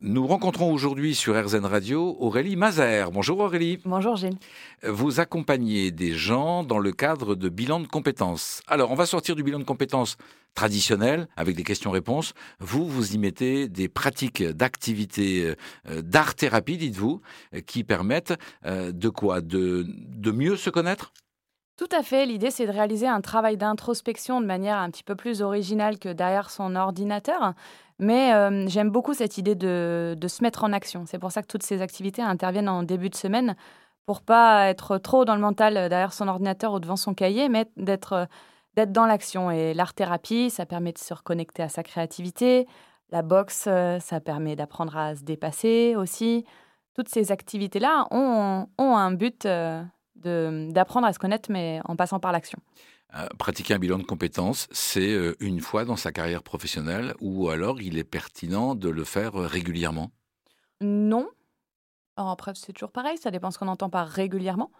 Nous rencontrons aujourd'hui sur RZN Radio Aurélie Mazer. Bonjour Aurélie. Bonjour Gilles. Vous accompagnez des gens dans le cadre de bilan de compétences. Alors, on va sortir du bilan de compétences traditionnel avec des questions-réponses. Vous, vous y mettez des pratiques d'activité euh, d'art-thérapie, dites-vous, qui permettent euh, de quoi? De, de mieux se connaître? Tout à fait. L'idée, c'est de réaliser un travail d'introspection de manière un petit peu plus originale que derrière son ordinateur. Mais euh, j'aime beaucoup cette idée de, se mettre en action. C'est pour ça que toutes ces activités interviennent en début de semaine pour pas être trop dans le mental derrière son ordinateur ou devant son cahier, mais d'être d'être dans l'action. Et l'art-thérapie, ça permet de se reconnecter à sa créativité. La boxe, euh, ça permet d'apprendre à se dépasser aussi. Toutes ces activités-là ont, un but euh, d'apprendre à se connaître, mais en passant par l'action. Euh, pratiquer un bilan de compétences, c'est euh, une fois dans sa carrière professionnelle ou alors il est pertinent de le faire euh, régulièrement? Non. Alors après, c'est toujours pareil, ça dépend ce qu'on entend par régulièrement.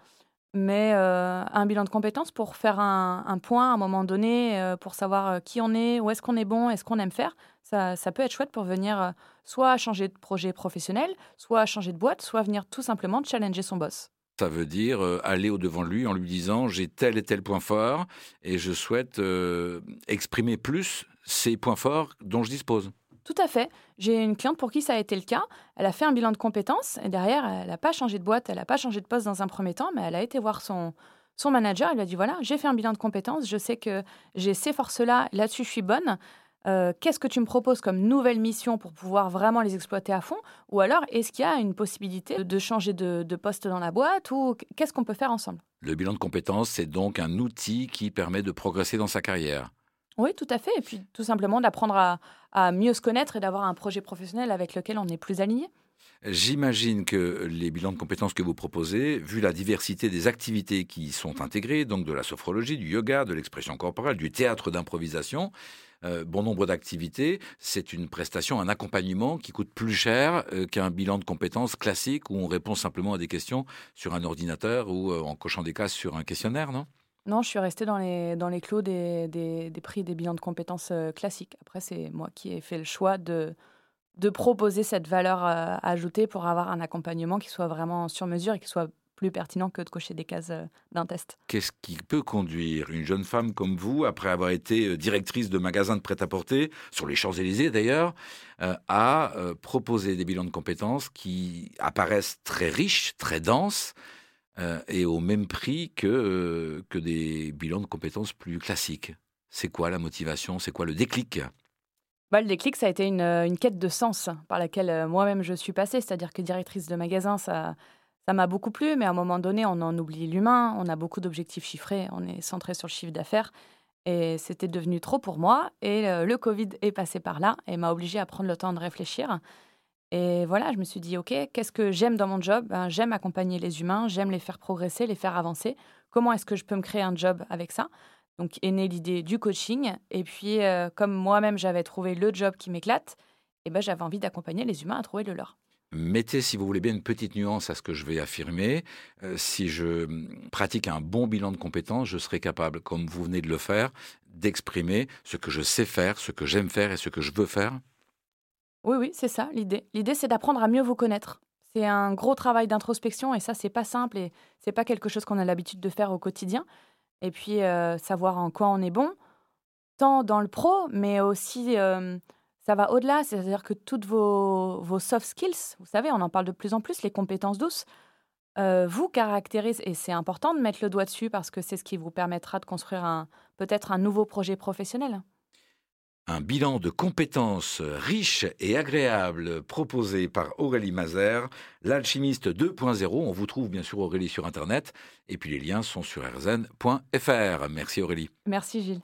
Mais un bilan de compétences pour faire un, point à un moment donné, pour savoir qui on est, où est-ce qu'on est bon, est-ce qu'on aime faire, ça, ça, peut être chouette pour venir soit changer de projet professionnel, soit changer de boîte, soit venir tout simplement challenger son boss. Ça veut dire euh, aller au-devant de lui en lui disant j'ai tel et tel point fort et je souhaite euh, exprimer plus ces points forts dont je dispose. Tout à fait. J'ai une cliente pour qui ça a été le cas. Elle a fait un bilan de compétences et derrière, elle n'a pas changé de boîte, elle n'a pas changé de poste dans un premier temps, mais elle a été voir son, son manager. Elle lui a dit voilà, j'ai fait un bilan de compétences, je sais que j'ai ces forces-là, là-dessus je suis bonne. Euh, qu'est-ce que tu me proposes comme nouvelle mission pour pouvoir vraiment les exploiter à fond? Ou alors, est-ce qu'il y a une possibilité de changer de, poste dans la boîte? Ou qu'est-ce qu'on peut faire ensemble? Le bilan de compétences, c'est donc un outil qui permet de progresser dans sa carrière. Oui, tout à fait. Et puis, tout simplement, d'apprendre à, à mieux se connaître et d'avoir un projet professionnel avec lequel on est plus aligné. J'imagine que les bilans de compétences que vous proposez, vu la diversité des activités qui y sont intégrées, donc de la sophrologie, du yoga, de l'expression corporelle, du théâtre d'improvisation, euh, bon nombre d'activités, c'est une prestation, un accompagnement qui coûte plus cher euh, qu'un bilan de compétences classique où on répond simplement à des questions sur un ordinateur ou euh, en cochant des cases sur un questionnaire, non? Non, je suis restée dans les, dans les clous des, des, des prix des bilans de compétences classiques. Après, c'est moi qui ai fait le choix de, de proposer cette valeur ajoutée pour avoir un accompagnement qui soit vraiment sur mesure et qui soit plus pertinent que de cocher des cases euh, d'un test. Qu'est-ce qui peut conduire une jeune femme comme vous, après avoir été euh, directrice de magasin de prêt-à-porter, sur les Champs-Élysées d'ailleurs, euh, à proposer des bilans de compétences qui apparaissent très riches, très denses, et au même prix que, que des bilans de compétences plus classiques? C'est quoi la motivation? C'est quoi le déclic? Bah, le déclic, ça a été une, une quête de sens par laquelle moi-même je suis passée. C'est-à-dire que directrice de magasin, ça, m'a beaucoup plu, mais à un moment donné, on en oublie l'humain. On a beaucoup d'objectifs chiffrés. On est centré sur le chiffre d'affaires. Et c'était devenu trop pour moi. Et le, Covid est passé par là et m'a obligé à prendre le temps de réfléchir. Et voilà, je me suis dit, OK, qu'est-ce que j'aime dans mon job? Ben, J'aime accompagner les humains, j'aime les faire progresser, les faire avancer. Comment est-ce que je peux me créer un job avec ça? Donc est née l'idée du coaching. Et puis, euh, comme moi-même, j'avais trouvé le job qui m'éclate, et ben, j'avais envie d'accompagner les humains à trouver le leur mettez, si vous voulez bien, une petite nuance à ce que je vais affirmer. Euh, si je hum, pratique un bon bilan de compétences, je serai capable, comme vous venez de le faire, d'exprimer ce que je sais faire, ce que j'aime faire et ce que je veux faire. Oui, oui, c'est ça l'idée. L'idée, c'est d'apprendre à mieux vous connaître. C'est un gros travail d'introspection et ça, c'est pas simple et c'est pas quelque chose qu'on a l'habitude de faire au quotidien. Et puis, savoir en quoi on est bon, tant dans le pro, mais aussi ça va au-delà, c'est-à-dire que toutes vos, vos, soft skills, vous savez, on en parle de plus en plus, les compétences douces, vous caractérisent, et c'est important de mettre le doigt dessus parce que c'est ce qui vous permettra de construire peut-être un nouveau projet professionnel. Un bilan de compétences riche et agréable proposé par Aurélie Mazer, l'alchimiste 2.0. On vous trouve bien sûr Aurélie sur Internet et puis les liens sont sur rzn.fr. Merci Aurélie. Merci Gilles.